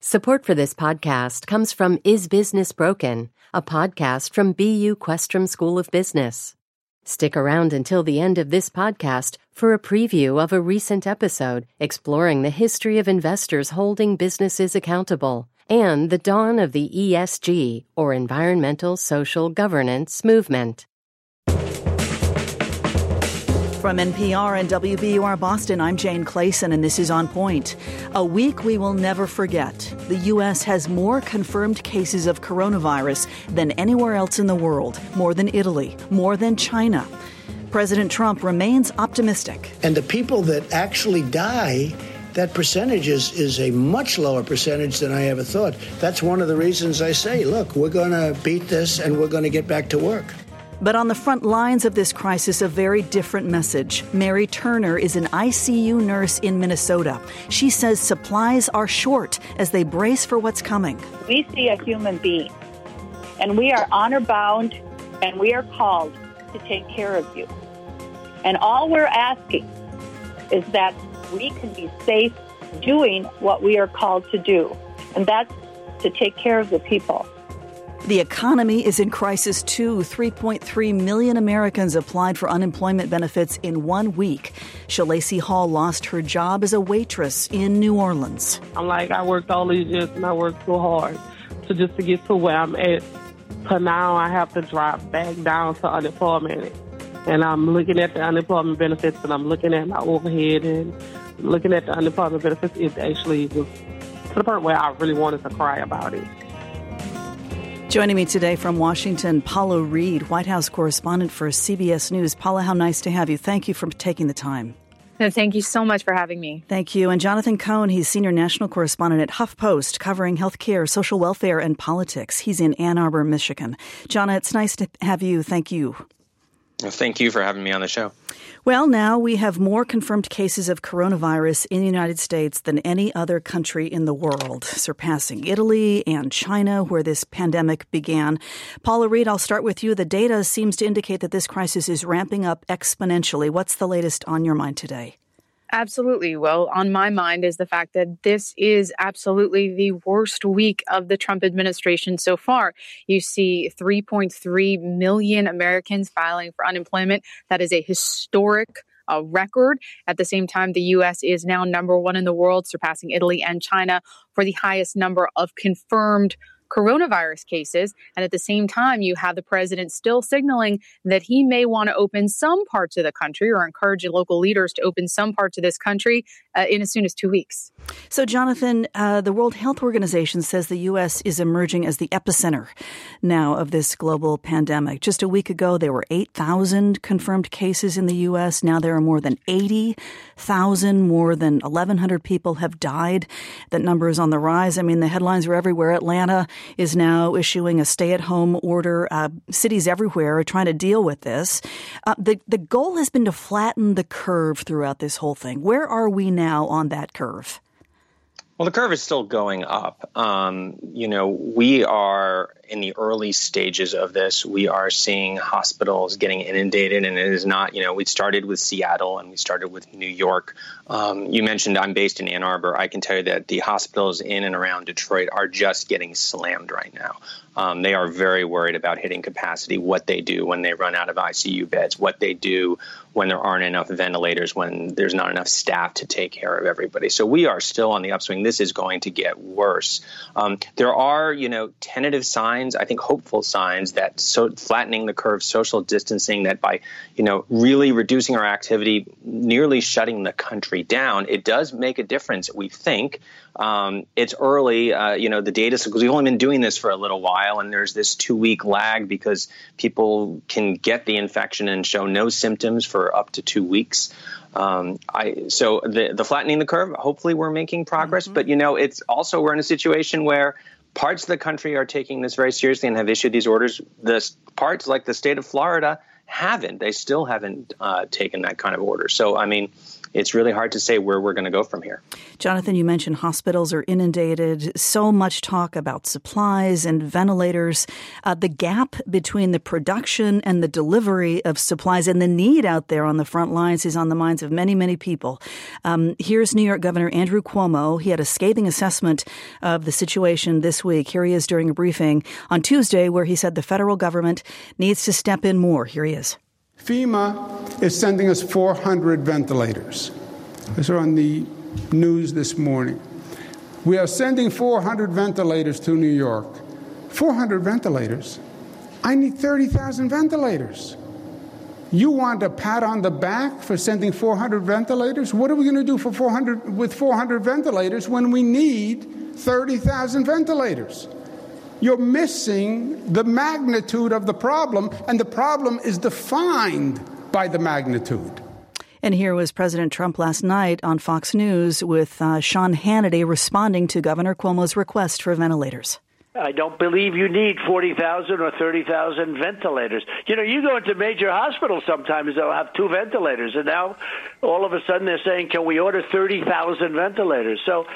Support for this podcast comes from Is Business Broken, a podcast from BU Questrom School of Business. Stick around until the end of this podcast for a preview of a recent episode exploring the history of investors holding businesses accountable and the dawn of the ESG, or Environmental Social Governance, movement. From NPR and WBUR Boston, I'm Jane Clayson, and this is On Point. A week we will never forget. The U.S. has more confirmed cases of coronavirus than anywhere else in the world, more than Italy, more than China. President Trump remains optimistic. And the people that actually die, that percentage is, is a much lower percentage than I ever thought. That's one of the reasons I say, look, we're going to beat this and we're going to get back to work. But on the front lines of this crisis, a very different message. Mary Turner is an ICU nurse in Minnesota. She says supplies are short as they brace for what's coming. We see a human being, and we are honor bound, and we are called to take care of you. And all we're asking is that we can be safe doing what we are called to do, and that's to take care of the people. The economy is in crisis too. 3.3 million Americans applied for unemployment benefits in one week. Shalacey Hall lost her job as a waitress in New Orleans. I'm like, I worked all these years and I worked so hard to just to get to where I'm at. But now I have to drop back down to unemployment. And I'm looking at the unemployment benefits and I'm looking at my overhead and looking at the unemployment benefits. It actually was to the point where I really wanted to cry about it. Joining me today from Washington, Paula Reid, White House correspondent for CBS News. Paula, how nice to have you. Thank you for taking the time. Thank you so much for having me. Thank you. And Jonathan Cohn, he's senior national correspondent at HuffPost, covering healthcare, social welfare, and politics. He's in Ann Arbor, Michigan. Jonna, it's nice to have you. Thank you. Thank you for having me on the show. Well, now we have more confirmed cases of coronavirus in the United States than any other country in the world, surpassing Italy and China, where this pandemic began. Paula Reid, I'll start with you. The data seems to indicate that this crisis is ramping up exponentially. What's the latest on your mind today? Absolutely. Well, on my mind is the fact that this is absolutely the worst week of the Trump administration so far. You see 3.3 million Americans filing for unemployment. That is a historic uh, record. At the same time, the U.S. is now number one in the world, surpassing Italy and China for the highest number of confirmed coronavirus cases. And at the same time, you have the president still signaling that he may want to open some parts of the country or encourage local leaders to open some parts of this country uh, in as soon as two weeks. So, Jonathan, uh, the World Health Organization says the U.S. is emerging as the epicenter now of this global pandemic. Just a week ago, there were 8,000 confirmed cases in the U.S. Now there are more than 80,000. More than 1,100 people have died. That number is on the rise. I mean, the headlines are everywhere. Atlanta is now issuing a stay at home order. Uh, cities everywhere are trying to deal with this. Uh, the, the goal has been to flatten the curve throughout this whole thing. Where are we now on that curve? Well, the curve is still going up. Um, you know, we are in the early stages of this. We are seeing hospitals getting inundated, and it is not, you know, we started with Seattle and we started with New York. Um, you mentioned I'm based in Ann Arbor. I can tell you that the hospitals in and around Detroit are just getting slammed right now. Um, they are very worried about hitting capacity, what they do when they run out of ICU beds, what they do when there aren't enough ventilators, when there's not enough staff to take care of everybody. So we are still on the upswing. This is going to get worse. Um, there are, you know, tentative signs, I think hopeful signs that so flattening the curve, social distancing, that by, you know, really reducing our activity, nearly shutting the country down, it does make a difference, we think. Um, it's early, uh, you know, the data, because we've only been doing this for a little while, and there's this two week lag because people can get the infection and show no symptoms for up to two weeks. Um, I so the the flattening the curve. Hopefully, we're making progress, mm-hmm. but you know, it's also we're in a situation where parts of the country are taking this very seriously and have issued these orders. The parts like the state of Florida haven't. They still haven't uh, taken that kind of order. So, I mean, it's really hard to say where we're going to go from here. Jonathan, you mentioned hospitals are inundated. So much talk about supplies and ventilators. Uh, the gap between the production and the delivery of supplies and the need out there on the front lines is on the minds of many, many people. Um, here's New York Governor Andrew Cuomo. He had a scathing assessment of the situation this week. Here he is during a briefing on Tuesday where he said the federal government needs to step in more. Here he is. FEMA is sending us 400 ventilators. Are on the news this morning. We are sending 400 ventilators to New York. 400 ventilators? I need 30,000 ventilators. You want a pat on the back for sending 400 ventilators? What are we going to do for 400 with 400 ventilators when we need 30,000 ventilators? You're missing the magnitude of the problem, and the problem is defined by the magnitude. And here was President Trump last night on Fox News with uh, Sean Hannity responding to Governor Cuomo's request for ventilators. I don't believe you need 40,000 or 30,000 ventilators. You know, you go into major hospitals sometimes, they'll have two ventilators, and now all of a sudden they're saying, can we order 30,000 ventilators? So,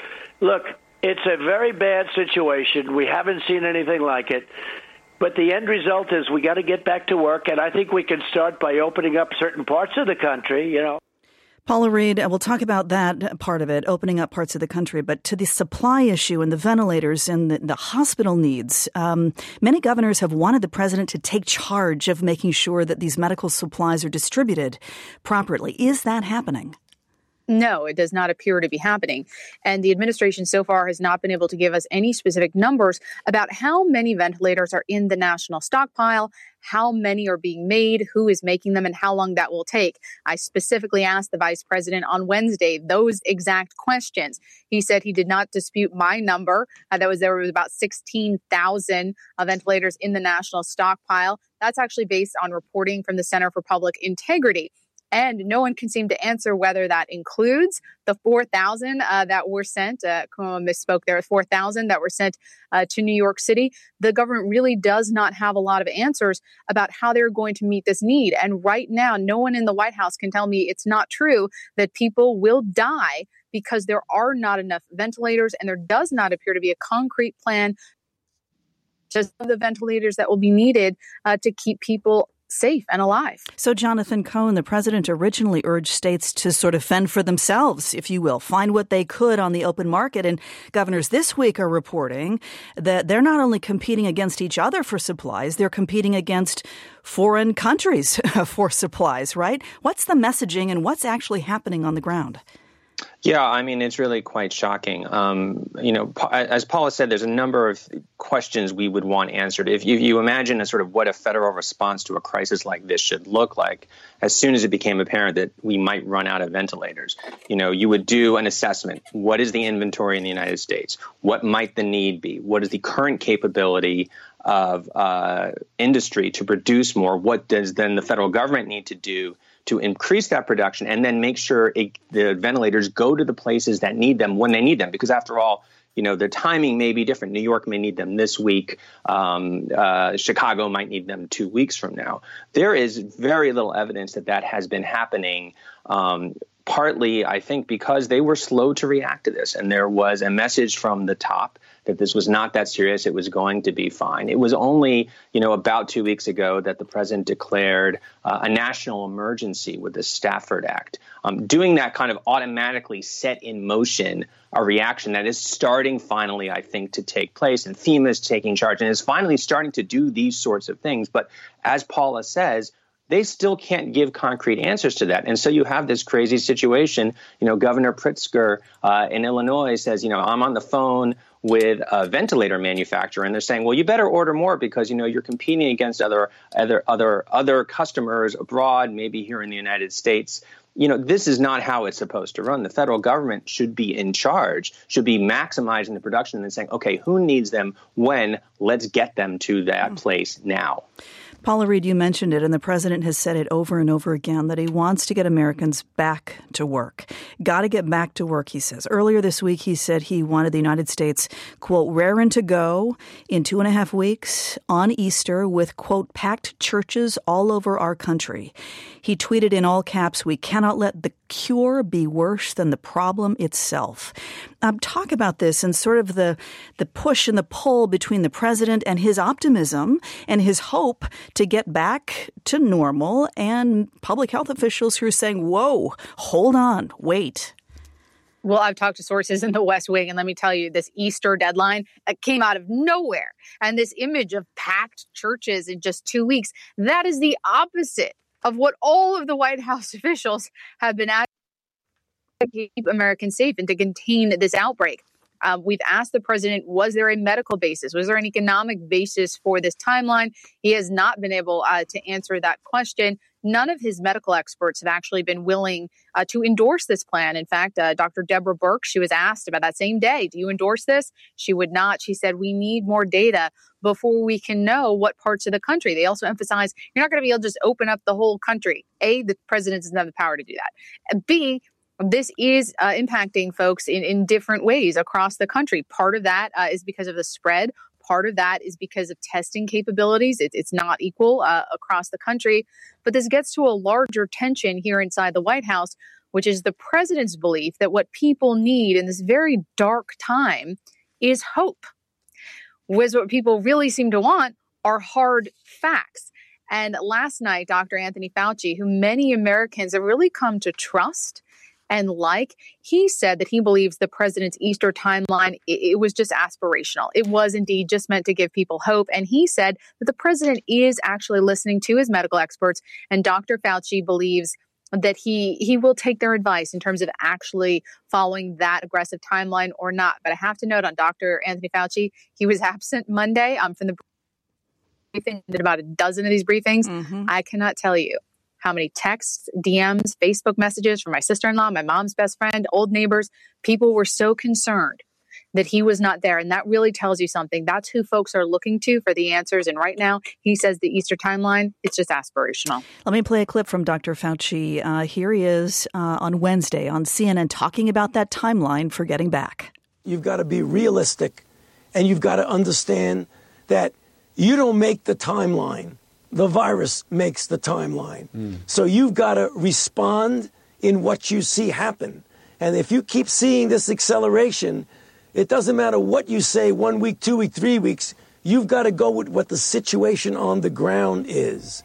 look, it's a very bad situation. We haven't seen anything like it. But the end result is we got to get back to work, and I think we can start by opening up certain parts of the country, you know. Paula Reid, we'll talk about that part of it, opening up parts of the country, but to the supply issue and the ventilators and the, the hospital needs, um, many governors have wanted the president to take charge of making sure that these medical supplies are distributed properly. Is that happening? No, it does not appear to be happening. And the administration so far has not been able to give us any specific numbers about how many ventilators are in the national stockpile, how many are being made, who is making them, and how long that will take. I specifically asked the vice president on Wednesday those exact questions. He said he did not dispute my number. Uh, that was there was about 16,000 uh, ventilators in the national stockpile. That's actually based on reporting from the Center for Public Integrity. And no one can seem to answer whether that includes the 4,000 uh, that were sent. Uh, misspoke there, 4,000 that were sent uh, to New York City. The government really does not have a lot of answers about how they're going to meet this need. And right now, no one in the White House can tell me it's not true that people will die because there are not enough ventilators and there does not appear to be a concrete plan just the ventilators that will be needed uh, to keep people safe and alive. So, Jonathan Cohn, the president originally urged states to sort of fend for themselves, if you will, find what they could on the open market. And governors this week are reporting that they're not only competing against each other for supplies, they're competing against foreign countries for supplies, right? What's the messaging and what's actually happening on the ground? Yeah, I mean, it's really quite shocking. Um, you know, as Paula said, there's a number of questions we would want answered. If you, you, imagine a sort of what a federal response to a crisis like this should look like, as soon as it became apparent that we might run out of ventilators, you know, you would do an assessment. What is the inventory in the United States? What might the need be? What is the current capability of uh, industry to produce more? What does then the federal government need to do? To increase that production and then make sure it, the ventilators go to the places that need them when they need them. Because after all, you know, the timing may be different. New York may need them this week. Um, uh, Chicago might need them two weeks from now. There is very little evidence that that has been happening. Um, partly, I think, because they were slow to react to this, and there was a message from the top that this was not that serious. It was going to be fine. It was only, you know, about two weeks ago that the president declared uh, a national emergency with the Stafford Act. Um, doing that kind of automatically set in motion a reaction that is starting finally, I think, to take place. And FEMA is taking charge and is finally starting to do these sorts of things. But as Paula says, they still can't give concrete answers to that. And so you have this crazy situation. You know, Governor Pritzker uh, in Illinois says, you know, I'm on the phone with a ventilator manufacturer and they're saying well you better order more because you know you're competing against other other other other customers abroad maybe here in the United States. You know this is not how it's supposed to run. The federal government should be in charge should be maximizing the production and saying okay who needs them when? Let's get them to that hmm. place now Paula Reid, you mentioned it, and the president has said it over and over again that he wants to get Americans back to work. Got to get back to work, he says. Earlier this week, he said he wanted the United States, quote, raring to go in two and a half weeks on Easter with, quote, packed churches all over our country. He tweeted in all caps, We cannot let the cure be worse than the problem itself? Um, talk about this and sort of the the push and the pull between the president and his optimism and his hope to get back to normal, and public health officials who are saying, "Whoa, hold on, wait." Well, I've talked to sources in the West Wing, and let me tell you, this Easter deadline came out of nowhere. And this image of packed churches in just two weeks, that is the opposite of what all of the White House officials have been asking to keep Americans safe and to contain this outbreak. Um, we've asked the president, was there a medical basis? Was there an economic basis for this timeline? He has not been able uh, to answer that question none of his medical experts have actually been willing uh, to endorse this plan. In fact, uh, Dr. Deborah Birx, she was asked about that same day, do you endorse this? She would not. She said, we need more data before we can know what parts of the country. They also emphasize you're not going to be able to just open up the whole country. A, the president doesn't have the power to do that. B, this is uh, impacting folks in, in different ways across the country. Part of that uh, is because of the spread. Part of that is because of testing capabilities. It, it's not equal uh, across the country. But this gets to a larger tension here inside the White House, which is the president's belief that what people need in this very dark time is hope. Whereas what people really seem to want are hard facts. And last night, Dr. Anthony Fauci, who many Americans have really come to trust and like. He said that he believes the president's Easter timeline it, it was just aspirational. It was indeed just meant to give people hope. And he said that the president is actually listening to his medical experts, and Dr. Fauci believes that he he will take their advice in terms of actually following that aggressive timeline or not. But I have to note on Dr. Anthony Fauci, he was absent Monday um, from the briefing. Did about a dozen of these briefings. Mm-hmm. I cannot tell you how many texts, DMs, Facebook messages from my sister in law, my mom's best friend, old neighbors. People were so concerned that he was not there. And that really tells you something. That's who folks are looking to for the answers. And right now, he says the Easter timeline, it's just aspirational. Let me play a clip from Dr. Fauci. Uh, here he is uh, on Wednesday on CNN talking about that timeline for getting back. You've got to be realistic and you've got to understand that you don't make the timeline the virus makes the timeline. Mm. So you've got to respond in what you see happen. And if you keep seeing this acceleration, it doesn't matter what you say one week, two weeks, three weeks, you've got to go with what the situation on the ground is.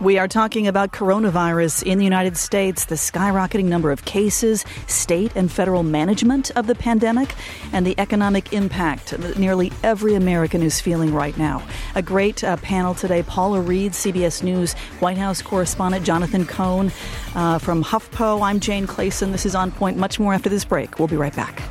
We are talking about coronavirus in the United States, the skyrocketing number of cases, state and federal management of the pandemic, and the economic impact that nearly every American is feeling right now. A great uh, panel today. Paula Reid, CBS News White House correspondent Jonathan Cohn uh, from HuffPo. I'm Jane Clayson. This is On Point. Much more after this break. We'll be right back.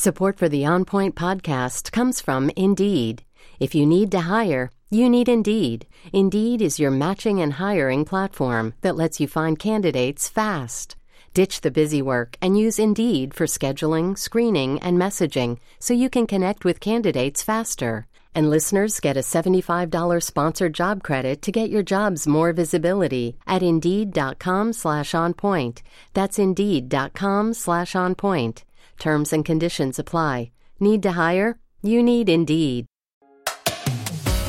Support for the On Point podcast comes from Indeed. If you need to hire, you need Indeed. Indeed is your matching and hiring platform that lets you find candidates fast. Ditch the busy work and use Indeed for scheduling, screening, and messaging so you can connect with candidates faster. And listeners get a $75 sponsored job credit to get your jobs more visibility at Indeed.com slash on point. That's Indeed.com slash on point. Terms and conditions apply. Need to hire? You need Indeed.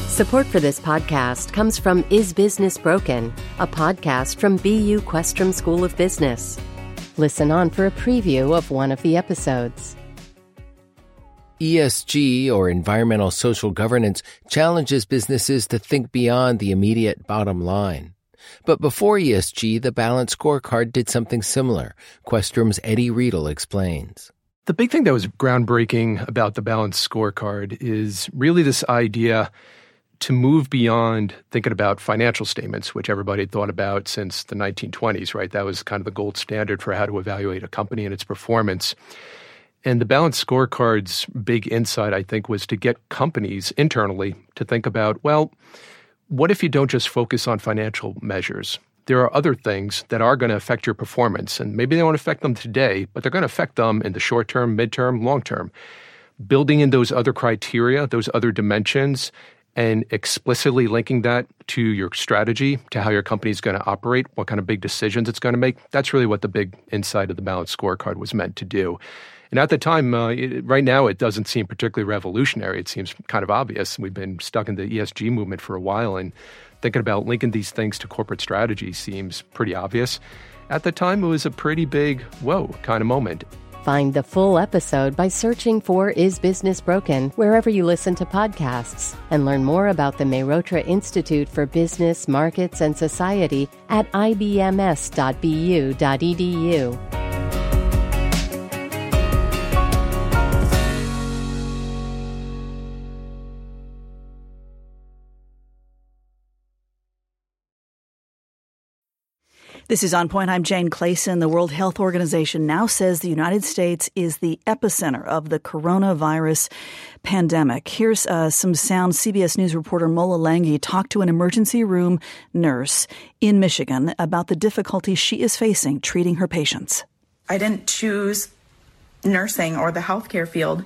Support for this podcast comes from Is Business Broken, a podcast from BU Questrom School of Business. Listen on for a preview of one of the episodes. ESG, or environmental social governance, challenges businesses to think beyond the immediate bottom line. But before ESG, the Balance Scorecard did something similar. Questrom's Eddie Riedl explains. The big thing that was groundbreaking about the balanced scorecard is really this idea to move beyond thinking about financial statements, which everybody had thought about since the 1920s, right? That was kind of the gold standard for how to evaluate a company and its performance. And the balanced scorecard's big insight, I think, was to get companies internally to think about, well, what if you don't just focus on financial measures? There are other things that are going to affect your performance. And maybe they won't affect them today, but they're going to affect them in the short term, midterm, long term. Building in those other criteria, those other dimensions, and explicitly linking that to your strategy, to how your company is going to operate, what kind of big decisions it's going to make. That's really what the big insight of the balanced scorecard was meant to do. And at the time, uh, it, right now, it doesn't seem particularly revolutionary. It seems kind of obvious. We've been stuck in the ESG movement for a while, and thinking about linking these things to corporate strategy seems pretty obvious. At the time, it was a pretty big, whoa kind of moment. Find the full episode by searching for Is Business Broken wherever you listen to podcasts and learn more about the Mehrotra Institute for Business, Markets, and Society at ibms.bu.edu. This is On Point. I'm Jane Clayson. The World Health Organization now says the United States is the epicenter of the coronavirus pandemic. Here's uh, some sound. CBS News reporter Mola Lenghi talked to an emergency room nurse in Michigan about the difficulties she is facing treating her patients. I didn't choose nursing or the healthcare field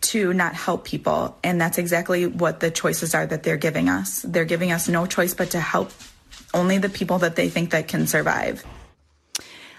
to not help people. And that's exactly what the choices are that they're giving us. They're giving us no choice but to help only the people that they think that can survive.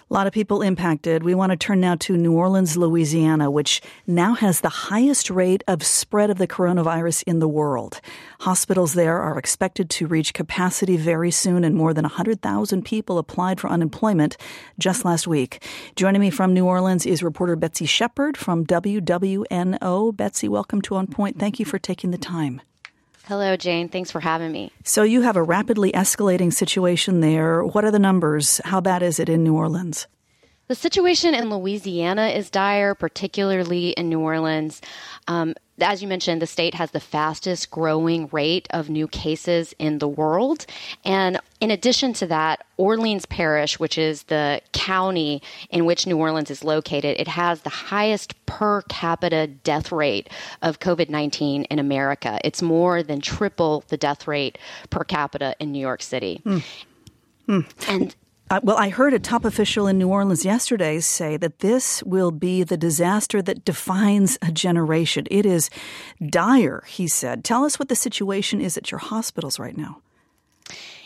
A lot of people impacted. We want to turn now to New Orleans, Louisiana, which now has the highest rate of spread of the coronavirus in the world. Hospitals there are expected to reach capacity very soon, and more than 100,000 people applied for unemployment just last week. Joining me from New Orleans is reporter Betsy Shepard from WWNO. Betsy, welcome to On Point. Thank you for taking the time. Hello, Jane. Thanks for having me. So, you have a rapidly escalating situation there. What are the numbers? How bad is it in New Orleans? The situation in Louisiana is dire, particularly in New Orleans. Um, as you mentioned, the state has the fastest growing rate of new cases in the world. And in addition to that, Orleans Parish, which is the county in which New Orleans is located, it has the highest per capita death rate of COVID 19 in America. It's more than triple the death rate per capita in New York City. Mm. Mm. And uh, well, I heard a top official in New Orleans yesterday say that this will be the disaster that defines a generation. It is dire, he said. Tell us what the situation is at your hospitals right now.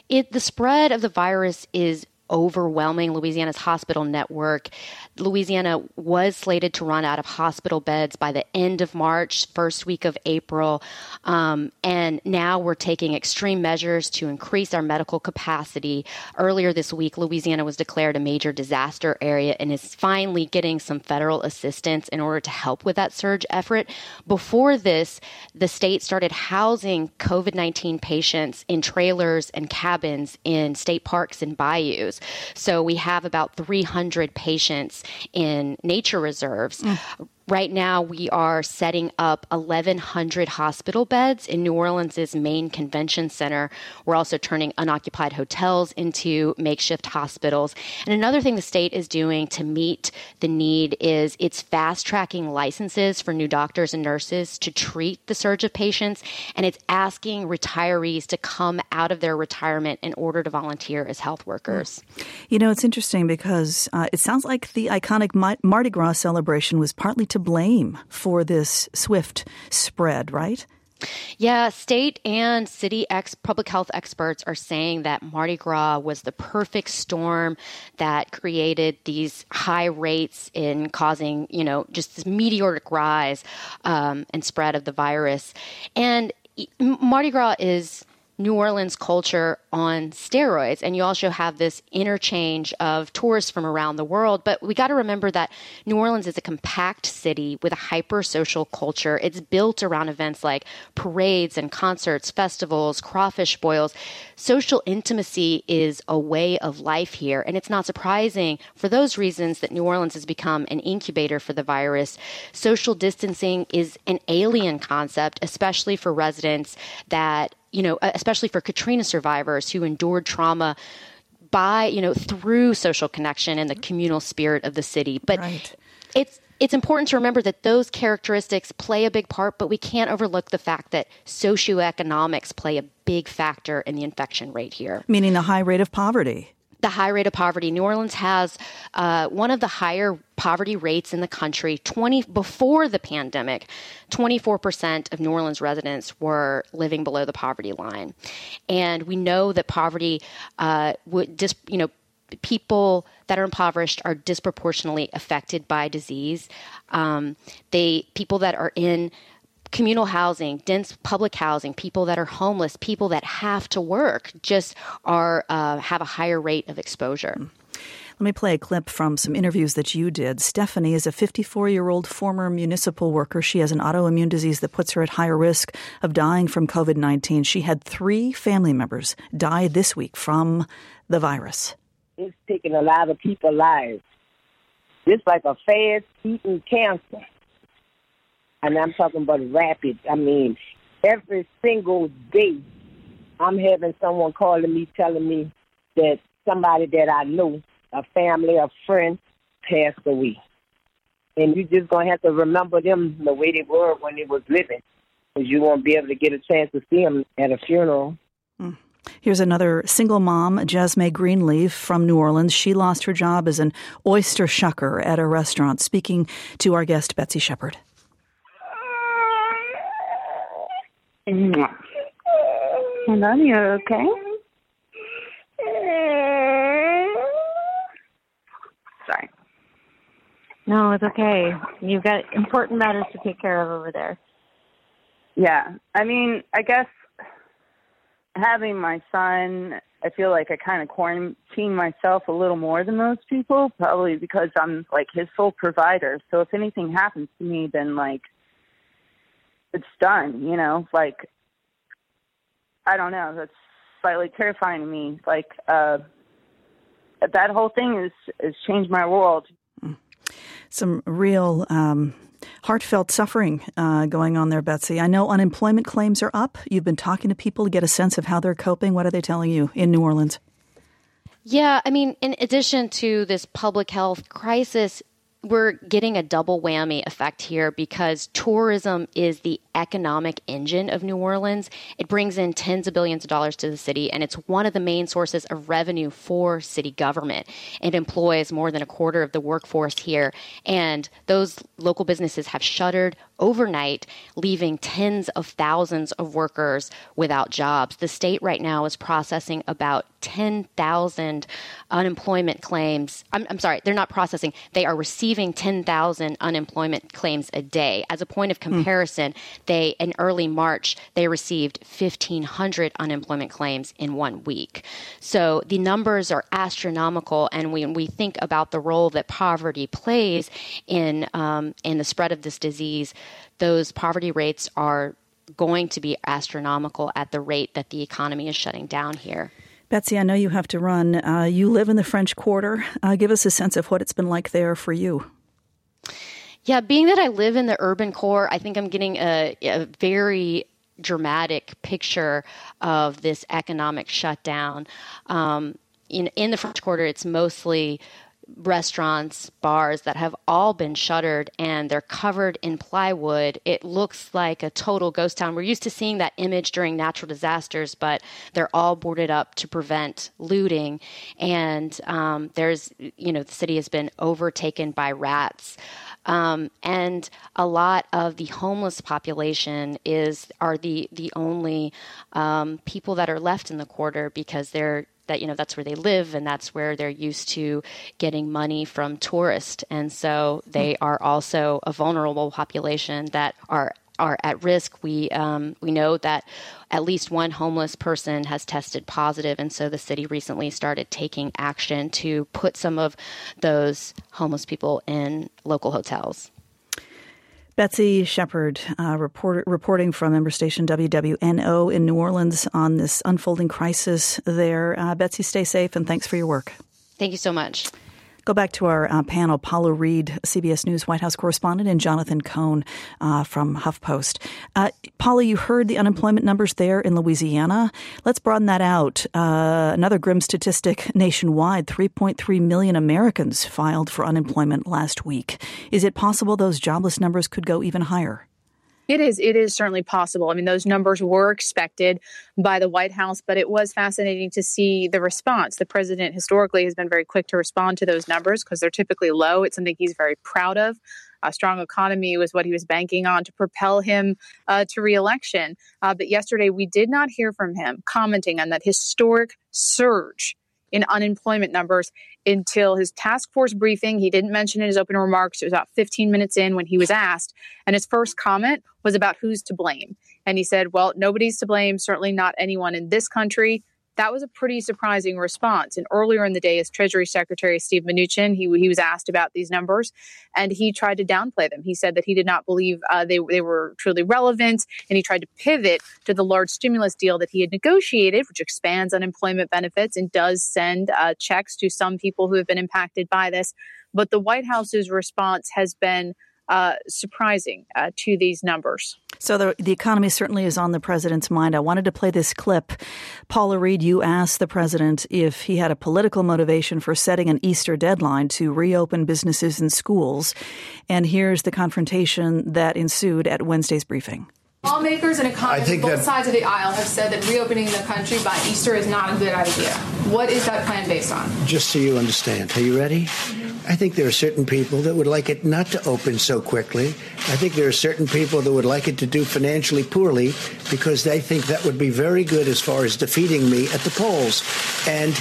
It, the spread of the virus is overwhelming Louisiana's hospital network. Louisiana was slated to run out of hospital beds by the end of March, first week of April. Um, and now we're taking extreme measures to increase our medical capacity. Earlier this week, Louisiana was declared a major disaster area and is finally getting some federal assistance in order to help with that surge effort. Before this, the state started housing COVID 19 patients in trailers and cabins in state parks and bayous. So we have about 300 patients in nature reserves. Mm. Right now, we are setting up 1,100 hospital beds in New Orleans' main convention center. We're also turning unoccupied hotels into makeshift hospitals. And another thing the state is doing to meet the need is it's fast tracking licenses for new doctors and nurses to treat the surge of patients. And it's asking retirees to come out of their retirement in order to volunteer as health workers. You know, it's interesting because uh, it sounds like the iconic Mardi Gras celebration was partly to blame for this swift spread, right? Yeah, state and city ex public health experts are saying that Mardi Gras was the perfect storm that created these high rates in causing, you know, just this meteoric rise um, and spread of the virus. And Mardi Gras is New Orleans culture on steroids. And you also have this interchange of tourists from around the world. But we got to remember that New Orleans is a compact city with a hyper social culture. It's built around events like parades and concerts, festivals, crawfish boils. Social intimacy is a way of life here. And it's not surprising for those reasons that New Orleans has become an incubator for the virus. Social distancing is an alien concept, especially for residents that you know, especially for Katrina survivors who endured trauma by, you know, through social connection and the mm-hmm. communal spirit of the city. But right. it's it's important to remember that those characteristics play a big part, but we can't overlook the fact that socioeconomics play a big factor in the infection rate here. Meaning the high rate of poverty. The high rate of poverty. New Orleans has uh, one of the higher poverty rates in the country. Twenty before the pandemic, twenty four percent of New Orleans residents were living below the poverty line, and we know that poverty uh, would just you know people that are impoverished are disproportionately affected by disease. Um, they people that are in communal housing, dense public housing, people that are homeless, people that have to work, just are uh, have a higher rate of exposure. Let me play a clip from some interviews that you did. Stephanie is a 54 year old former municipal worker. She has an autoimmune disease that puts her at higher risk of dying from COVID 19. She had three family members die this week from the virus. It's taking a lot of people's lives. It's like a fast eating cancer and I'm talking about rapid. I mean, every single day, I'm having someone calling me telling me that somebody that I know, a family, a friend, passed away. And you just gonna have to remember them the way they were when they was living, because you won't be able to get a chance to see them at a funeral. Mm. Here's another single mom, Jasmine Greenleaf from New Orleans. She lost her job as an oyster shucker at a restaurant. Speaking to our guest, Betsy Shepard. Hello, you okay? Sorry. No, it's okay. You've got important matters to take care of over there. Yeah. I mean, I guess having my son, I feel like I kind of quarantine myself a little more than most people, probably because I'm like his sole provider. So if anything happens to me, then like it's done, you know, like I don't know, that's slightly terrifying to me. Like uh that whole thing has has changed my world. Some real um heartfelt suffering uh, going on there, Betsy. I know unemployment claims are up. You've been talking to people to get a sense of how they're coping. What are they telling you in New Orleans? Yeah, I mean, in addition to this public health crisis, we're getting a double whammy effect here because tourism is the economic engine of New Orleans. It brings in tens of billions of dollars to the city, and it's one of the main sources of revenue for city government. It employs more than a quarter of the workforce here, and those local businesses have shuttered overnight, leaving tens of thousands of workers without jobs. The state right now is processing about 10,000 unemployment claims. I'm, I'm, sorry, they're not processing, they are receiving 10,000 unemployment claims a day. As a point of hmm. comparison, mm. They in early March, they received 1,500 unemployment claims in one week. So the numbers are astronomical, and when we think about the role that poverty plays in, um, in the spread of this disease, those poverty rates are going to be astronomical at the rate that the economy is shutting down here. Betsy, I know you have to run. Uh, you live in the French Quarter. Uh, give us a sense of what it's been like there for you. Yeah, being that I live in the urban core, I think I'm getting a, a very dramatic picture of this economic shutdown. Um, in, in the French Quarter, it's mostly restaurants, bars that have all been shuttered and they're covered in plywood. It looks like a total ghost town. We're used to seeing that image during natural disasters, but they're all boarded up to prevent looting. And um, there's, you know, the city has been overtaken by rats. Um, and a lot of the homeless population is are the the only um, people that are left in the quarter because they're that you know that's where they live and that's where they're used to getting money from tourists and so they hmm. are also a vulnerable population that are are at risk. We um, we know that at least one homeless person has tested positive, and so the city recently started taking action to put some of those homeless people in local hotels. Betsy Shepard, uh, report, reporting from member station WWNO in New Orleans on this unfolding crisis there. Uh, Betsy, stay safe and thanks for your work. Thank you so much. Go back to our uh, panel, Paula Reid, CBS News White House correspondent, and Jonathan Cohn uh, from HuffPost. Uh, Paula, you heard the unemployment numbers there in Louisiana. Let's broaden that out. Uh, another grim statistic nationwide 3.3 million Americans filed for unemployment last week. Is it possible those jobless numbers could go even higher? It is. It is certainly possible. I mean, those numbers were expected by the White House, but it was fascinating to see the response. The president historically has been very quick to respond to those numbers because they're typically low. It's something he's very proud of. A strong economy was what he was banking on to propel him uh, to reelection. Uh, but yesterday, we did not hear from him commenting on that historic surge in unemployment numbers until his task force briefing. He didn't mention in his opening remarks. It was about 15 minutes in when he was asked. And his first comment was about who's to blame. And he said, well, nobody's to blame, certainly not anyone in this country that was a pretty surprising response. And earlier in the day, as Treasury Secretary Steve Mnuchin, he, he was asked about these numbers and he tried to downplay them. He said that he did not believe uh, they, they were truly relevant and he tried to pivot to the large stimulus deal that he had negotiated, which expands unemployment benefits and does send uh, checks to some people who have been impacted by this. But the White House's response has been uh, surprising uh, to these numbers. So the, the economy certainly is on the president's mind. I wanted to play this clip. Paula Reid, you asked the president if he had a political motivation for setting an Easter deadline to reopen businesses and schools. And here's the confrontation that ensued at Wednesday's briefing. Lawmakers and economists on both that, sides of the aisle have said that reopening the country by Easter is not a good idea. What is that plan based on? Just so you understand. Are you ready? Mm-hmm. I think there are certain people that would like it not to open so quickly. I think there are certain people that would like it to do financially poorly because they think that would be very good as far as defeating me at the polls. And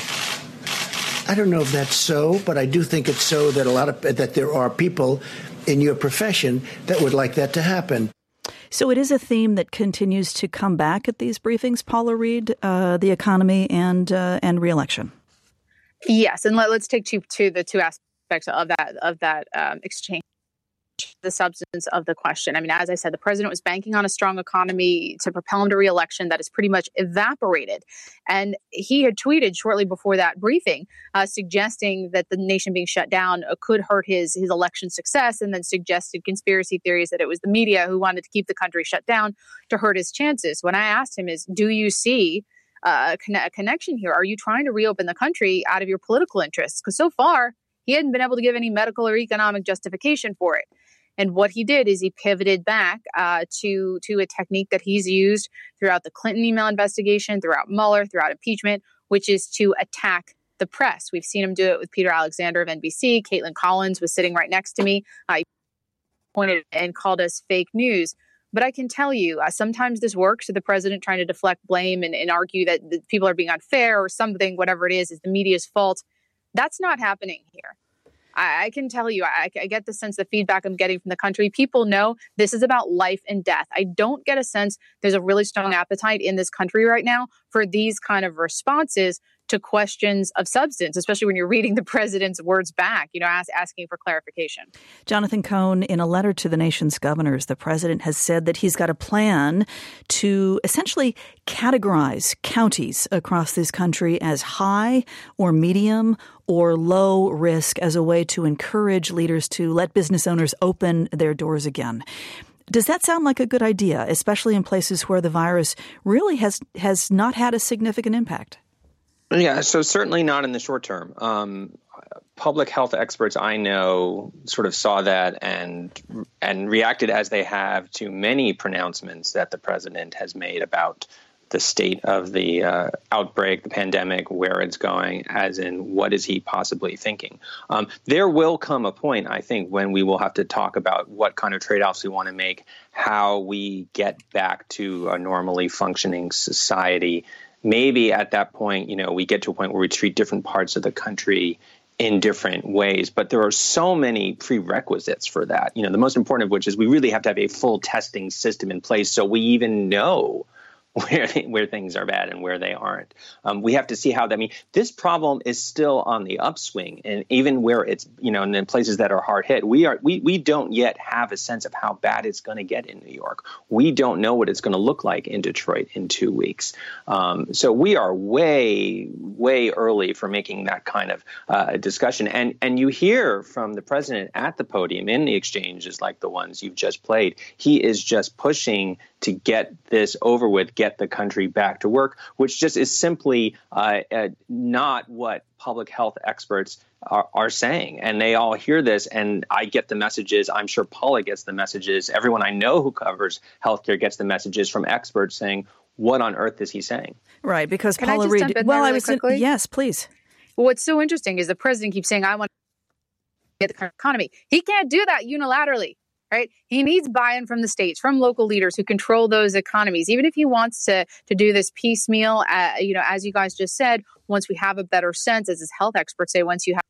I don't know if that's so, but I do think it's so that a lot of that there are people in your profession that would like that to happen. So it is a theme that continues to come back at these briefings, Paula Reid, uh, the economy and uh, and reelection. Yes, and let, us take two, two the two aspects of that of that um, exchange the substance of the question. I mean, as I said, the president was banking on a strong economy to propel him to reelection that has pretty much evaporated. And he had tweeted shortly before that briefing, uh, suggesting that the nation being shut down uh, could hurt his his election success, and then suggested conspiracy theories that it was the media who wanted to keep the country shut down to hurt his chances. When I asked him, "Is do you see?" Uh, a connection here? Are you trying to reopen the country out of your political interests? Because so far, he hadn't been able to give any medical or economic justification for it. And what he did is he pivoted back uh, to to a technique that he's used throughout the Clinton email investigation, throughout Mueller, throughout impeachment, which is to attack the press. We've seen him do it with Peter Alexander of NBC. Kaitlan Collins was sitting right next to me. I pointed and called us fake news. But I can tell you, uh, sometimes this works. The president trying to deflect blame and, and argue that people are being unfair or something, whatever it is, is the media's fault. That's not happening here. I, I can tell you, I, I get the sense the feedback I'm getting from the country. People know this is about life and death. I don't get a sense there's a really strong appetite in this country right now for these kind of responses to questions of substance, especially when you're reading the president's words back, you know, ask, asking for clarification. Jonathan Cohn, in a letter to the nation's governors, the president has said that he's got a plan to essentially categorize counties across this country as high or medium or low risk as a way to encourage leaders to let business owners open their doors again. Does that sound like a good idea, especially in places where the virus really has has not had a significant impact? Yeah, so certainly not in the short term. Um, public health experts I know sort of saw that and and reacted as they have to many pronouncements that the president has made about the state of the uh, outbreak, the pandemic, where it's going, as in what is he possibly thinking. Um, there will come a point, I think, when we will have to talk about what kind of trade offs we want to make, how we get back to a normally functioning society maybe at that point, you know, we get to a point where we treat different parts of the country in different ways. But there are so many prerequisites for that. You know, the most important of which is we really have to have a full testing system in place so we even know where where things are bad and where they aren't. Um, we have to see how that. I mean, this problem is still on the upswing, and even where it's you know and in places that are hard hit, we are we we don't yet have a sense of how bad it's going to get in New York. We don't know what it's going to look like in Detroit in two weeks. Um, so we are way way early for making that kind of uh, discussion. And and you hear from the president at the podium in the exchanges like the ones you've just played. He is just pushing to get this over with, get get the country back to work, which just is simply uh, uh, not what public health experts are, are, saying. And they all hear this, and I get the messages. I'm sure Paula gets the messages. Everyone I know who covers healthcare gets the messages from experts saying, what on earth is he saying? Right, because Can Paula Reid. Well, really I was quickly? yes, please. What's so interesting is the president keeps saying, "I want to get the economy." He can't do that unilaterally, right? He needs buy-in from the states, from local leaders who control those economies. Even if he wants to to do this piecemeal, uh, you know, as you guys just said, once we have a better sense, as his health experts say, once you have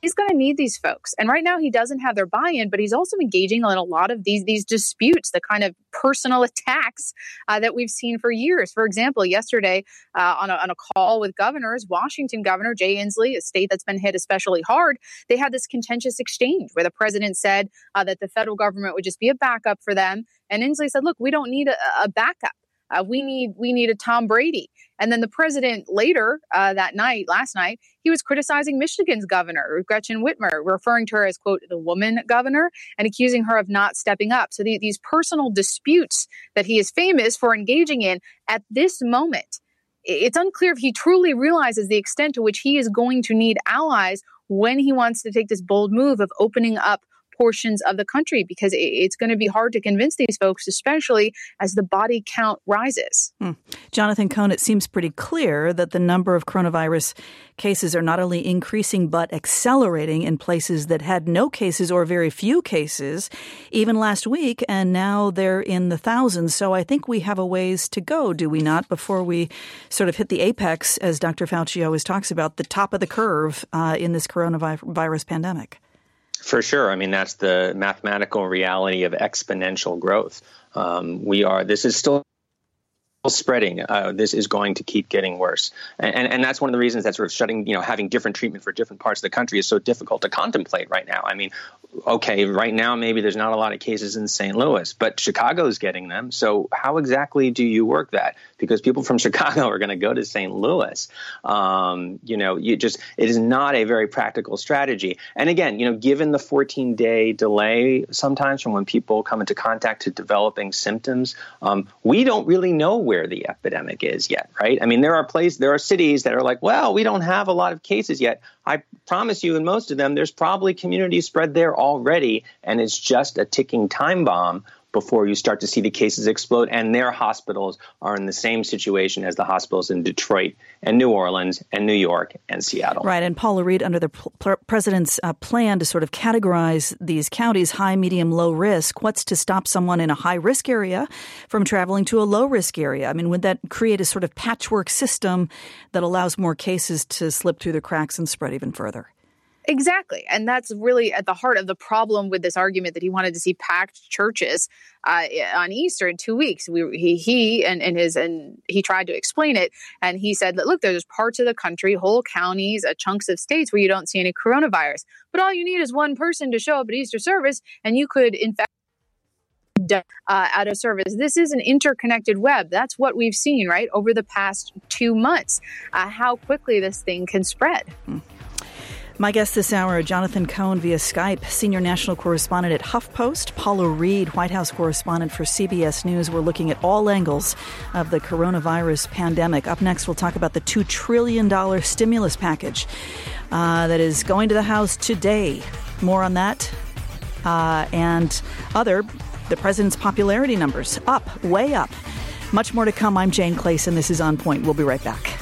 he's going to need these folks. And right now he doesn't have their buy-in, but he's also engaging in a lot of these these disputes, the kind of personal attacks uh, that we've seen for years. For example, yesterday uh, on, a, on a call with governors, Washington Governor Jay Inslee, a state that's been hit especially hard, they had this contentious exchange where the president said uh, that the federal government would just be a backup for them, and Inslee said, "Look, we don't need a, a backup." Uh, we need we need a Tom Brady. And then the president later uh, that night, last night, he was criticizing Michigan's governor Gretchen Whitmer, referring to her as quote the woman governor, and accusing her of not stepping up. So the, these personal disputes that he is famous for engaging in at this moment, it's unclear if he truly realizes the extent to which he is going to need allies when he wants to take this bold move of opening up portions of the country because it's going to be hard to convince these folks, especially as the body count rises. Hmm. Jonathan Cohn, it seems pretty clear that the number of coronavirus cases are not only increasing but accelerating in places that had no cases or very few cases, even last week, and now they're in the thousands. So I think we have a ways to go, do we not, before we sort of hit the apex, as Dr. Fauci always talks about, the top of the curve uh, in this coronavirus pandemic? For sure. I mean, that's the mathematical reality of exponential growth. Um, we are, this is still spreading, uh, this is going to keep getting worse. And, and, and, that's one of the reasons that sort of shutting, you know, having different treatment for different parts of the country is so difficult to contemplate right now. I mean, okay, right now maybe there's not a lot of cases in St. Louis, but Chicago's getting them. So how exactly do you work that? Because people from Chicago are going to go to St. Louis. Um, you know, you just it is not a very practical strategy. And again, you know, given the 14 day delay sometimes from when people come into contact to developing symptoms, um, we don't really know where the epidemic is yet, right? I mean, there are places, there are cities that are like, well, we don't have a lot of cases yet. I promise you, in most of them, there's probably community spread there already, and it's just a ticking time bomb before you start to see the cases explode. And their hospitals are in the same situation as the hospitals in Detroit and New Orleans and New York and Seattle. Right. And Paula Reid, under the president's uh, plan to sort of categorize these counties high, medium, low risk, what's to stop someone in a high risk area from traveling to a low risk area? I mean, would that create a sort of patchwork system that allows more cases to slip through the cracks and spread even further? Exactly. And that's really at the heart of the problem with this argument that he wanted to see packed churches uh, on Easter in two weeks. We, he, he and, and his, and he tried to explain it. And he said that, look, there's parts of the country, whole counties, uh, chunks of states where you don't see any coronavirus. But all you need is one person to show up at Easter service and you could infect uh, out of service. This is an interconnected web. That's what we've seen, right, over the past two months, uh, how quickly this thing can spread. Hmm. My guest this hour, Jonathan Cohn via Skype, senior national correspondent at HuffPost, Paula Reid, White House correspondent for CBS News. We're looking at all angles of the coronavirus pandemic. Up next, we'll talk about the $2 trillion stimulus package uh, that is going to the House today. More on that uh, and other. The president's popularity numbers up, way up. Much more to come. I'm Jane Clayson. This is On Point. We'll be right back.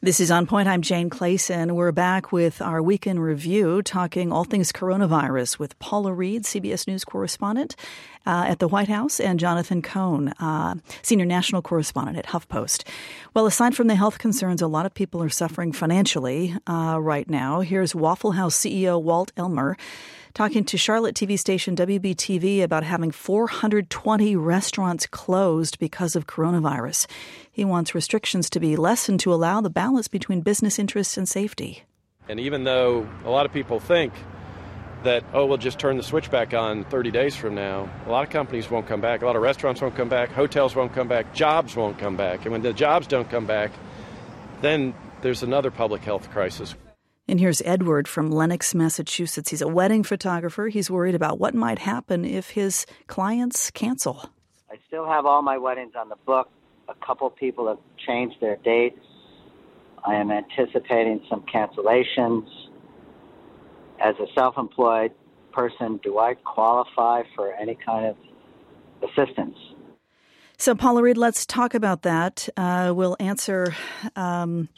This is On Point. I'm Jane Clayson. We're back with our weekend review, talking all things coronavirus with Paula Reid, CBS News correspondent uh, at the White House, and Jonathan Cohn, uh, senior national correspondent at HuffPost. Well, aside from the health concerns, a lot of people are suffering financially uh, right now. Here's Waffle House CEO Walt Ehmer talking to Charlotte TV station WBTV about having 420 restaurants closed because of coronavirus. He wants restrictions to be lessened to allow the balance between business interests and safety. And even though a lot of people think that, oh, we'll just turn the switch back on 30 days from now, a lot of companies won't come back. A lot of restaurants won't come back. Hotels won't come back. Jobs won't come back. And when the jobs don't come back, then there's another public health crisis. And here's Edward from Lenox, Massachusetts. He's a wedding photographer. He's worried about what might happen if his clients cancel. I still have all my weddings on the book. A couple people have changed their dates. I am anticipating some cancellations. As a self employed person, do I qualify for any kind of assistance? So, Paula Reid, let's talk about that. Uh, we'll answer. Um,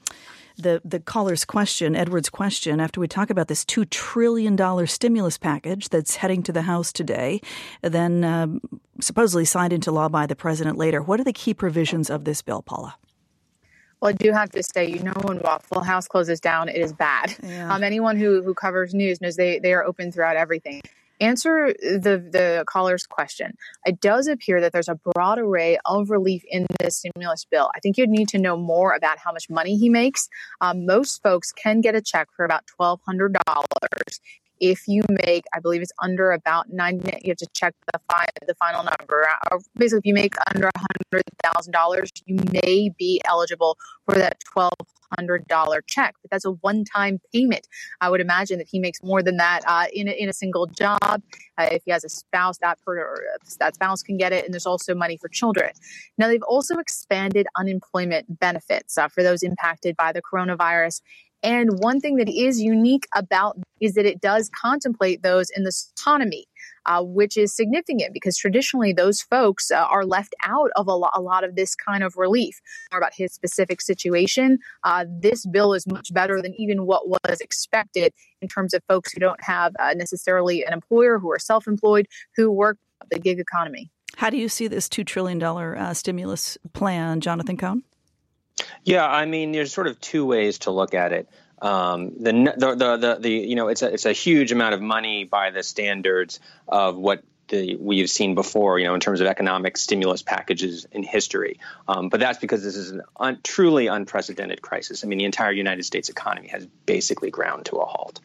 the, the caller's question, Edward's question, after we talk about this $2 trillion stimulus package that's heading to the House today, then um, supposedly signed into law by the president later. What are the key provisions of this bill, Paula? Well, I do have to say, you know, when Waffle House closes down, it is bad. Yeah. Um, anyone who, who covers news knows they, they are open throughout everything answer the the caller's question. It does appear that there's a broad array of relief in this stimulus bill. I think you'd need to know more about how much money he makes. Um, most folks can get a check for about twelve hundred dollars. If you make, I believe it's under about nine, you have to check the, fi- the final number. Uh, basically, if you make under $100,000, you may be eligible for that twelve hundred dollar check, but that's a one time payment. I would imagine that he makes more than that uh, in a, in a single job. Uh, if he has a spouse, that per, that spouse can get it, and there's also money for children. Now they've also expanded unemployment benefits uh, for those impacted by the coronavirus. And one thing that is unique about is that it does contemplate those in the economy uh, which is significant because traditionally those folks uh, are left out of a, lo- a, lot of this kind of relief. More about his specific situation, uh, this bill is much better than even what was expected in terms of folks who don't have uh, necessarily an employer, who are self employed, who work the gig economy. How do you see this $2 trillion uh, stimulus plan, Jonathan Cohn? Yeah, I mean, there's sort of two ways to look at it. Um, the, the, the, the, the, you know, it's a, it's a huge amount of money by the standards of what the, we've seen before, you know, in terms of economic stimulus packages in history. Um, but that's because this is a un, truly unprecedented crisis. I mean, the entire United States economy has basically ground to a halt.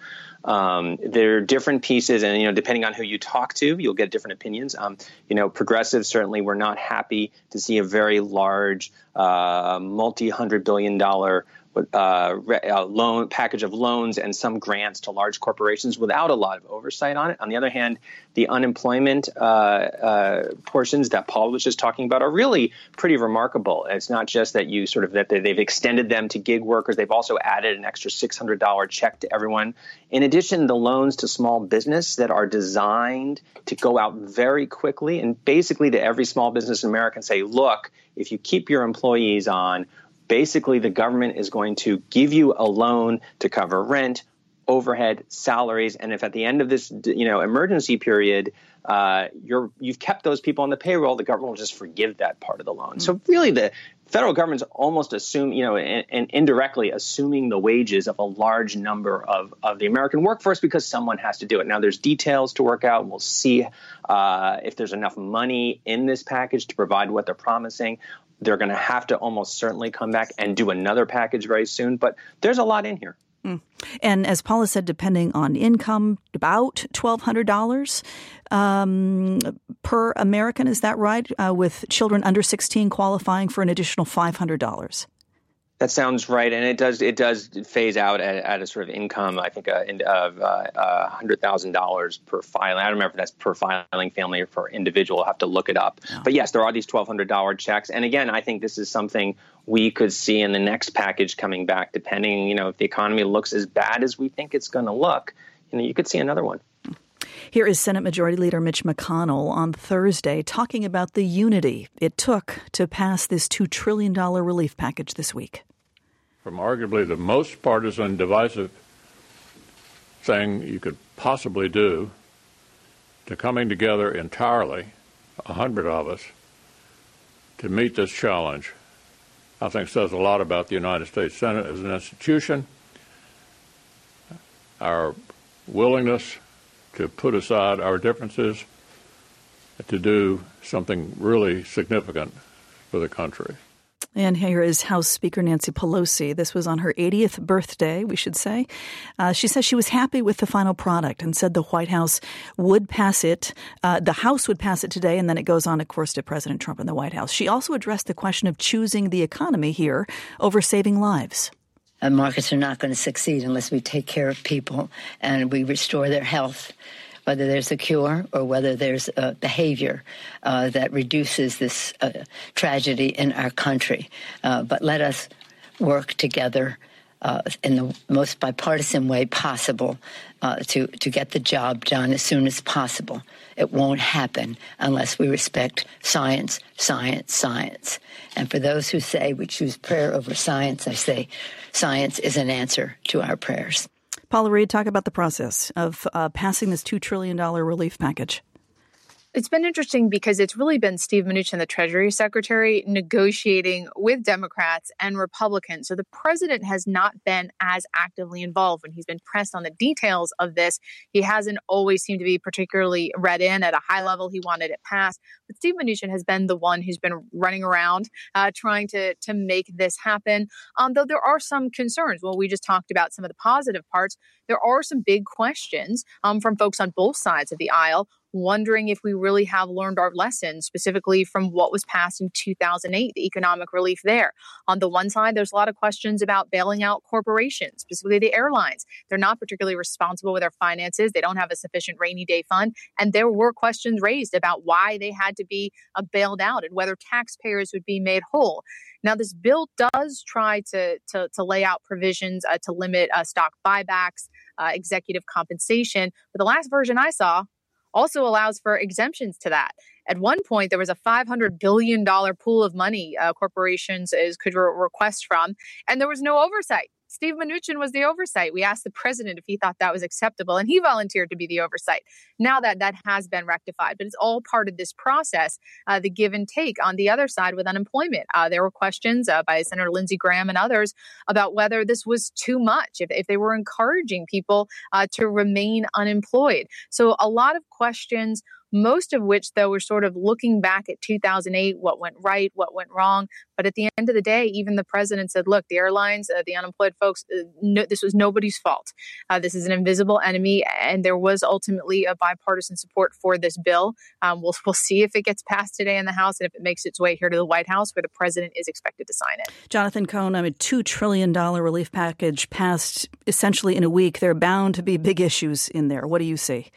Um, there are different pieces, and you know, depending on who you talk to, you'll get different opinions. Um, you know, progressives certainly were not happy to see a very large, uh, multi-hundred billion dollar uh, a loan package of loans and some grants to large corporations without a lot of oversight on it. On the other hand, the unemployment uh, uh, portions that Paul was just talking about are really pretty remarkable. It's not just that you sort of that they've extended them to gig workers; they've also added an extra six hundred dollar check to everyone. In addition, the loans to small business that are designed to go out very quickly and basically to every small business in America and say, look, if you keep your employees on basically the government is going to give you a loan to cover rent overhead salaries and if at the end of this you know emergency period uh, you're you've kept those people on the payroll the government will just forgive that part of the loan. Mm-hmm. so really the federal government's almost assume you know and, and, indirectly assuming the wages of a large number of, of the american workforce because someone has to do it. Now there's details to work out. We'll see uh, if there's enough money in this package to provide what they're promising they're going to have to almost certainly come back and do another package very soon. But there's a lot in here. Mm. And as Paula said, depending on income, about $1,200 um, per American. Is that right? Uh, with children under 16 qualifying for an additional $500. That sounds right, and it does it does phase out at, at a sort of income. I think uh, of uh, hundred thousand dollars per filing. I don't remember if that's per filing family or per individual. I'll have to look it up. But yes, there are these twelve hundred dollar checks, and again, I think this is something we could see in the next package coming back, depending you know if the economy looks as bad as we think it's going to look You know, you could see another one. Here is Senate Majority Leader Mitch McConnell on Thursday talking about the unity it took to pass this $2 trillion relief package this week. From arguably the most partisan, divisive thing you could possibly do to coming together entirely, a hundred of us, to meet this challenge, I think says a lot about the United States Senate as an institution, our willingness to put aside our differences to do something really significant for the country. And here is House Speaker Nancy Pelosi. This was on her 80th birthday, we should say. Uh, she says she was happy with the final product and said the White House would pass it. Uh, the House would pass it today, and then it goes on, of course, to President Trump in the White House. She also addressed the question of choosing the economy here over saving lives. And markets are not going to succeed unless we take care of people and we restore their health whether there's a cure or whether there's a behavior uh, that reduces this uh, tragedy in our country. Uh, but let us work together uh, in the most bipartisan way possible uh, to, to get the job done as soon as possible. It won't happen unless we respect science, science, science. And for those who say we choose prayer over science, I say science is an answer to our prayers. Paula Reid, talk about the process of uh, passing this $2 trillion relief package. It's been interesting because it's really been Steve Mnuchin, the Treasury Secretary, negotiating with Democrats and Republicans. So the president has not been as actively involved when he's been pressed on the details of this. He hasn't always seemed to be particularly read in at a high level. He wanted it passed. But Steve Mnuchin has been the one who's been running around uh, trying to, to make this happen. Um, though there are some concerns. Well, we just talked about some of the positive parts. There are some big questions um, from folks on both sides of the aisle wondering if we really have learned our lessons, specifically from what was passed in 2008, the economic relief there. On the one side, there's a lot of questions about bailing out corporations, specifically the airlines. They're not particularly responsible with their finances, they don't have a sufficient rainy day fund. And there were questions raised about why they had to be uh, bailed out and whether taxpayers would be made whole. Now, this bill does try to, to, to lay out provisions uh, to limit uh, stock buybacks, uh, executive compensation. But the last version I saw also allows for exemptions to that. At one point, there was a $500 billion pool of money uh, corporations is, could re- request from, and there was no oversight. Steve Mnuchin was the oversight. We asked the president if he thought that was acceptable, and he volunteered to be the oversight. Now that that has been rectified, but it's all part of this process, uh, the give and take on the other side with unemployment. Uh, there were questions uh, by Senator Lindsey Graham and others about whether this was too much, if, if they were encouraging people uh, to remain unemployed. So a lot of questions most of which, though, we're sort of looking back at 2008, what went right, what went wrong. But at the end of the day, even the president said, look, the airlines, uh, the unemployed folks, uh, no, this was nobody's fault. Uh, this is an invisible enemy. And there was ultimately a bipartisan support for this bill. Um, we'll, we'll see if it gets passed today in the House and if it makes its way here to the White House, where the president is expected to sign it. Jonathan Cohn, I mean, $2 trillion relief package passed essentially in a week. There are bound to be big issues in there. What do you see?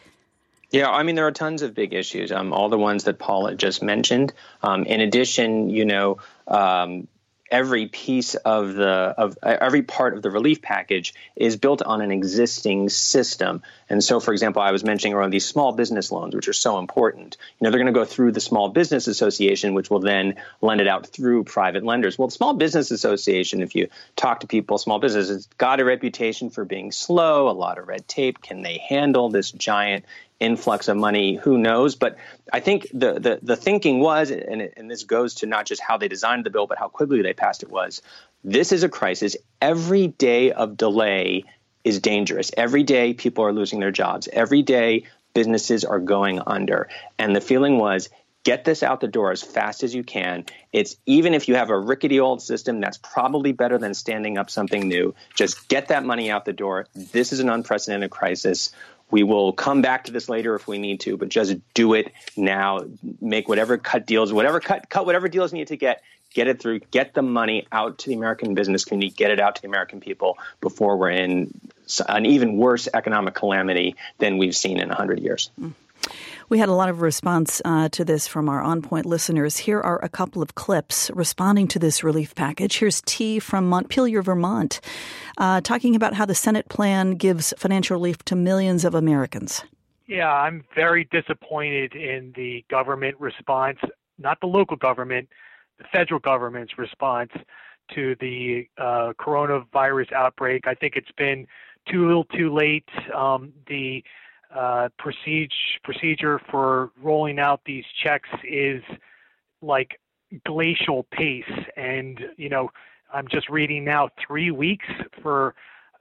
Yeah, I mean, there are tons of big issues. Um, all the ones that Paula just mentioned. Um, in addition, you know, um, every piece of the of uh, every part of the relief package is built on an existing system. And so, for example, I was mentioning around these small business loans, which are so important. You know, they're going to go through the Small Business Association, which will then lend it out through private lenders. Well, the Small Business Association, if you talk to people, small businesses got a reputation for being slow, a lot of red tape. Can they handle this giant influx of money, who knows? But I think the the, the thinking was, and, and this goes to not just how they designed the bill, but how quickly they passed it was, this is a crisis. Every day of delay is dangerous. Every day people are losing their jobs. Every day businesses are going under. And the feeling was, get this out the door as fast as you can. It's even if you have a rickety old system, that's probably better than standing up something new. Just get that money out the door. This is an unprecedented crisis. We will come back to this later if we need to, but just do it now. Make whatever cut deals, whatever cut, cut whatever deals need to get. Get it through. Get the money out to the American business community. Get it out to the American people before we're in an even worse economic calamity than we've seen in 100 years. Mm. We had a lot of response uh, to this from our On Point listeners. Here are a couple of clips responding to this relief package. Here's T from Montpelier, Vermont, uh, talking about how the Senate plan gives financial relief to millions of Americans. Yeah, I'm very disappointed in the government response, not the local government, the federal government's response to the uh, coronavirus outbreak. I think it's been too little too late. Um, the uh, procedure procedure for rolling out these checks is like glacial pace, and you know I'm just reading now three weeks for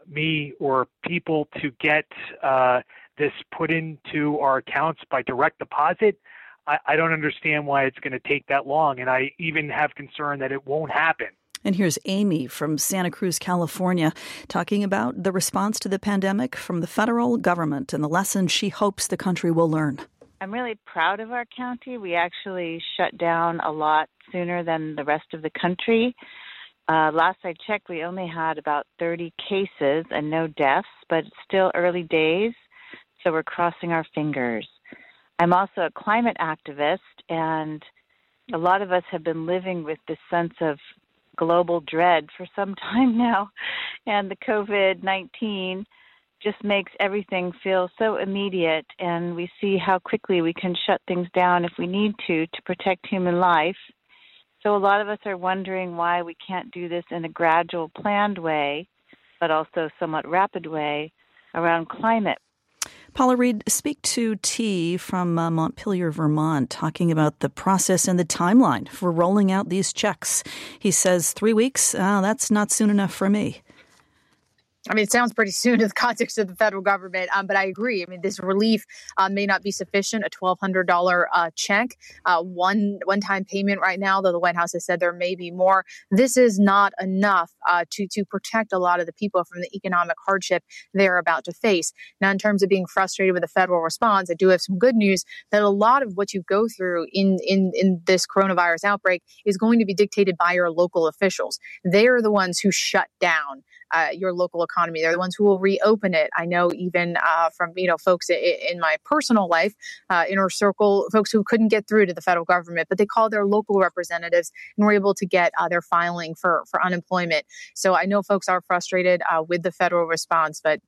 me or people to get uh, this put into our accounts by direct deposit. I, I don't understand why it's going to take that long, and I even have concern that it won't happen. And here's Amy from Santa Cruz, California, talking about the response to the pandemic from the federal government and the lessons she hopes the country will learn. I'm really proud of our county. We actually shut down a lot sooner than the rest of the country. Uh, last I checked, we only had about 30 cases and no deaths, but it's still early days, so we're crossing our fingers. I'm also a climate activist, and a lot of us have been living with this sense of global dread for some time now. And the COVID 19 just makes everything feel so immediate, and we see how quickly we can shut things down if we need to to protect human life. So, a lot of us are wondering why we can't do this in a gradual, planned way, but also somewhat rapid way around climate. Paula Reid, speak to T from uh, Montpelier, Vermont, talking about the process and the timeline for rolling out these checks. He says three weeks, uh, that's not soon enough for me. I mean, it sounds pretty soon in the context of the federal government, um, but I agree. I mean, this relief uh, may not be sufficient. A twelve hundred dollar uh, check, uh, one one time payment right now, though the White House has said there may be more. This is not enough uh, to to protect a lot of the people from the economic hardship they're about to face. Now, in terms of being frustrated with the federal response, I do have some good news that a lot of what you go through in in in this coronavirus outbreak is going to be dictated by your local officials. They are the ones who shut down uh, your local economy. They're the ones who will reopen it. I know even uh, from you know folks in, my personal life, uh, inner circle, folks who couldn't get through to the federal government, but they called their local representatives and were able to get uh, their filing for for unemployment. So I know folks are frustrated uh, with the federal response, but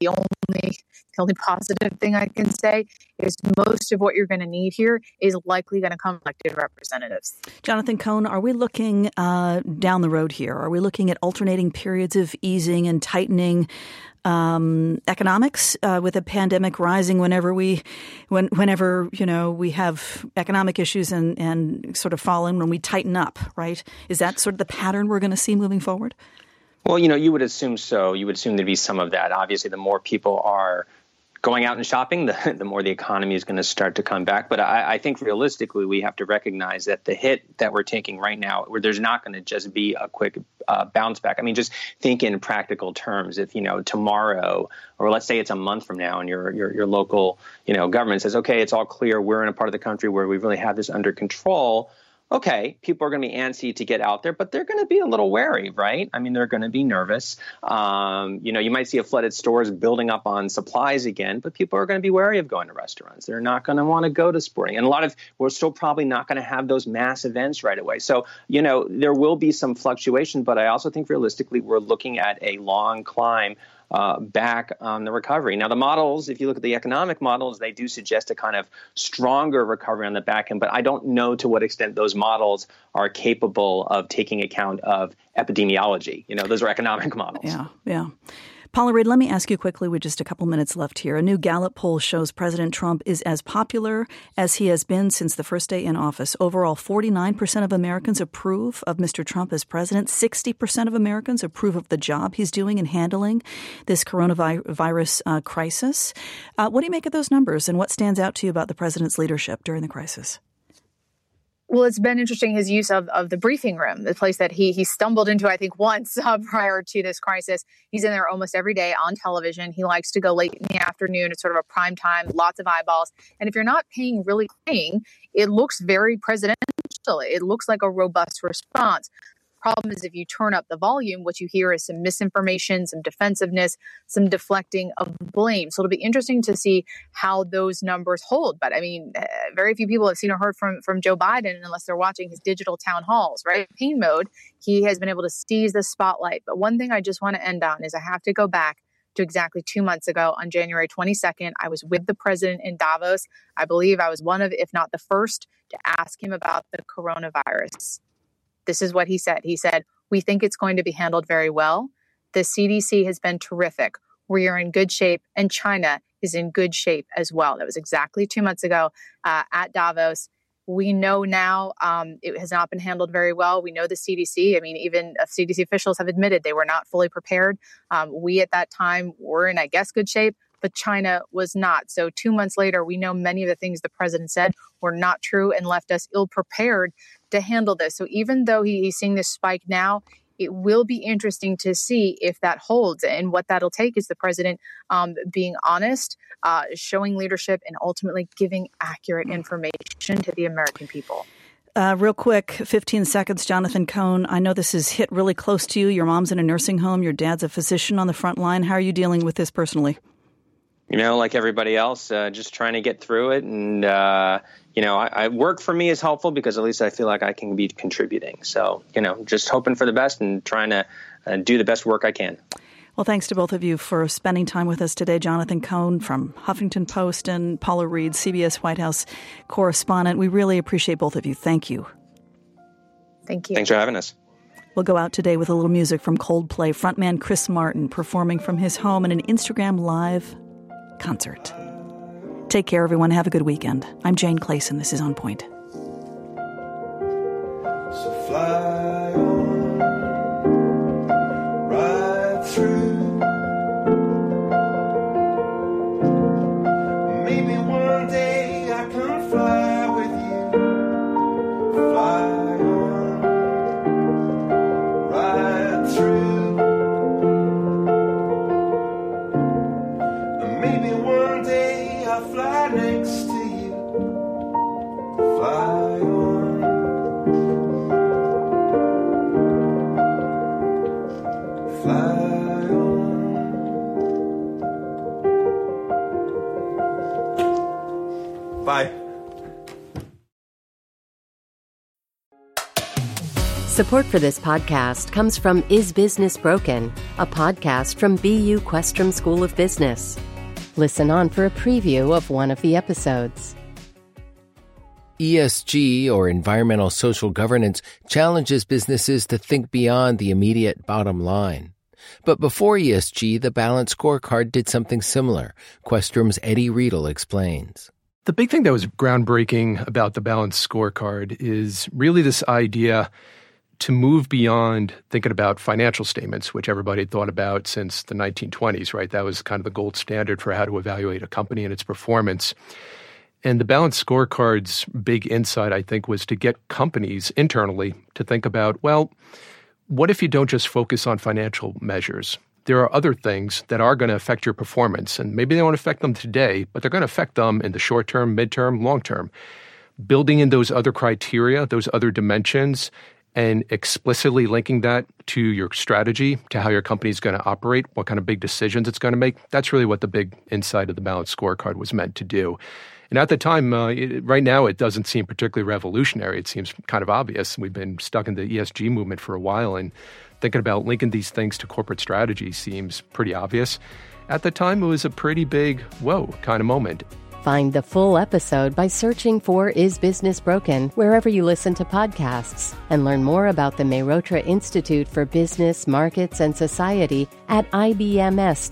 the only the only positive thing I can say is most of what you're going to need here is likely going to come elected representatives. Jonathan Cohn, are we looking uh, down the road here? Are we looking at alternating periods of easing and tightening? Um, economics uh, with a pandemic rising whenever we when whenever you know we have economic issues and and sort of fallen when we tighten up right is that sort of the pattern we're going to see moving forward well, you know, you would assume so. You would assume there'd be some of that. Obviously, the more people are going out and shopping, the, the more the economy is going to start to come back. But I, I, think realistically, we have to recognize that the hit that we're taking right now, where there's not going to just be a quick uh, bounce back. I mean, just think in practical terms. If you know tomorrow, or let's say it's a month from now, and your your your local you know government says, okay, it's all clear, we're in a part of the country where we really have this under control okay, people are going to be antsy to get out there, but they're going to be a little wary, right? I mean, they're going to be nervous. Um, you know, you might see a flooded stores building up on supplies again, but people are going to be wary of going to restaurants. They're not going to want to go to sporting. And a lot of, we're still probably not going to have those mass events right away. So, you know, there will be some fluctuation, but I also think realistically, we're looking at a long climb uh, back on the recovery. Now, the models, if you look at the economic models, they do suggest a kind of stronger recovery on the back end, but I don't know to what extent those models are capable of taking account of epidemiology. You know, those are economic models. Yeah, yeah. Paula Reid, let me ask you quickly with just a couple minutes left here. A new Gallup poll shows President Trump is as popular as he has been since the first day in office. Overall, 49% of Americans approve of Mr. Trump as president. 60% of Americans approve of the job he's doing in handling this coronavirus uh, crisis. Uh, what do you make of those numbers, and what stands out to you about the president's leadership during the crisis? Well, it's been interesting his use of, of the briefing room, the place that he he stumbled into, I think, once uh, prior to this crisis. He's in there almost every day on television. He likes to go late in the afternoon. It's sort of a prime time, lots of eyeballs. And if you're not paying really paying, it looks very presidential. It looks like a robust response. Problem is if you turn up the volume, what you hear is some misinformation, some defensiveness, some deflecting of blame. So it'll be interesting to see how those numbers hold. But I mean, uh, very few people have seen or heard from from Joe Biden unless they're watching his digital town halls, right? Pain mode. He has been able to seize the spotlight. But one thing I just want to end on is I have to go back to exactly two months ago on January 22nd. I was with the president in Davos. I believe I was one of, if not the first, to ask him about the coronavirus. This is what he said. He said, We think it's going to be handled very well. The CDC has been terrific. We are in good shape, and China is in good shape as well. That was exactly two months ago uh, at Davos. We know now um, it has not been handled very well. We know the CDC. I mean, even uh, CDC officials have admitted they were not fully prepared. Um, we at that time were in, I guess, good shape, but China was not. So, two months later, we know many of the things the president said were not true and left us ill prepared to handle this. So, even though he, he's seeing this spike now, it will be interesting to see if that holds. And what that'll take is the president um, being honest, uh, showing leadership, and ultimately giving accurate information to the American people. Uh, real quick, 15 seconds, Jonathan Cohn. I know this has hit really close to you. Your mom's in a nursing home, your dad's a physician on the front line. How are you dealing with this personally? You know, like everybody else, uh, just trying to get through it and, uh, you know, I, I, work for me is helpful because at least I feel like I can be contributing. So, you know, just hoping for the best and trying to uh, do the best work I can. Well, thanks to both of you for spending time with us today. Jonathan Cohn from Huffington Post and Paula Reid, CBS White House correspondent. We really appreciate both of you. Thank you. Thank you. Thanks for having us. We'll go out today with a little music from Coldplay frontman Chris Martin performing from his home in an Instagram Live concert. Take care, everyone. Have a good weekend. I'm Jane Clayson. This is On Point. So Bye. Support for this podcast comes from Is Business Broken, a podcast from BU Questrom School of Business. Listen on for a preview of one of the episodes. ESG, or environmental social governance, challenges businesses to think beyond the immediate bottom line. But before ESG, the Balanced Scorecard did something similar. Questrom's Eddie Riedl explains. The big thing that was groundbreaking about the Balanced Scorecard is really this idea to move beyond thinking about financial statements, which everybody had thought about since the 1920s, right? That was kind of the gold standard for how to evaluate a company and its performance. And the balanced scorecard's big insight, I think, was to get companies internally to think about well, what if you don't just focus on financial measures? There are other things that are going to affect your performance, and maybe they won't affect them today, but they're going to affect them in the short term, midterm, long term. Building in those other criteria, those other dimensions, and explicitly linking that to your strategy, to how your company is going to operate, what kind of big decisions it's going to make. That's really what the big insight of the balanced scorecard was meant to do. And at the time, uh, it, right now, it doesn't seem particularly revolutionary. It seems kind of obvious. We've been stuck in the ESG movement for a while, and thinking about linking these things to corporate strategy seems pretty obvious. At the time, it was a pretty big, whoa kind of moment. Find the full episode by searching for Is Business Broken wherever you listen to podcasts and learn more about the Mehrotra Institute for Business, Markets, and Society at ibms.bu.edu.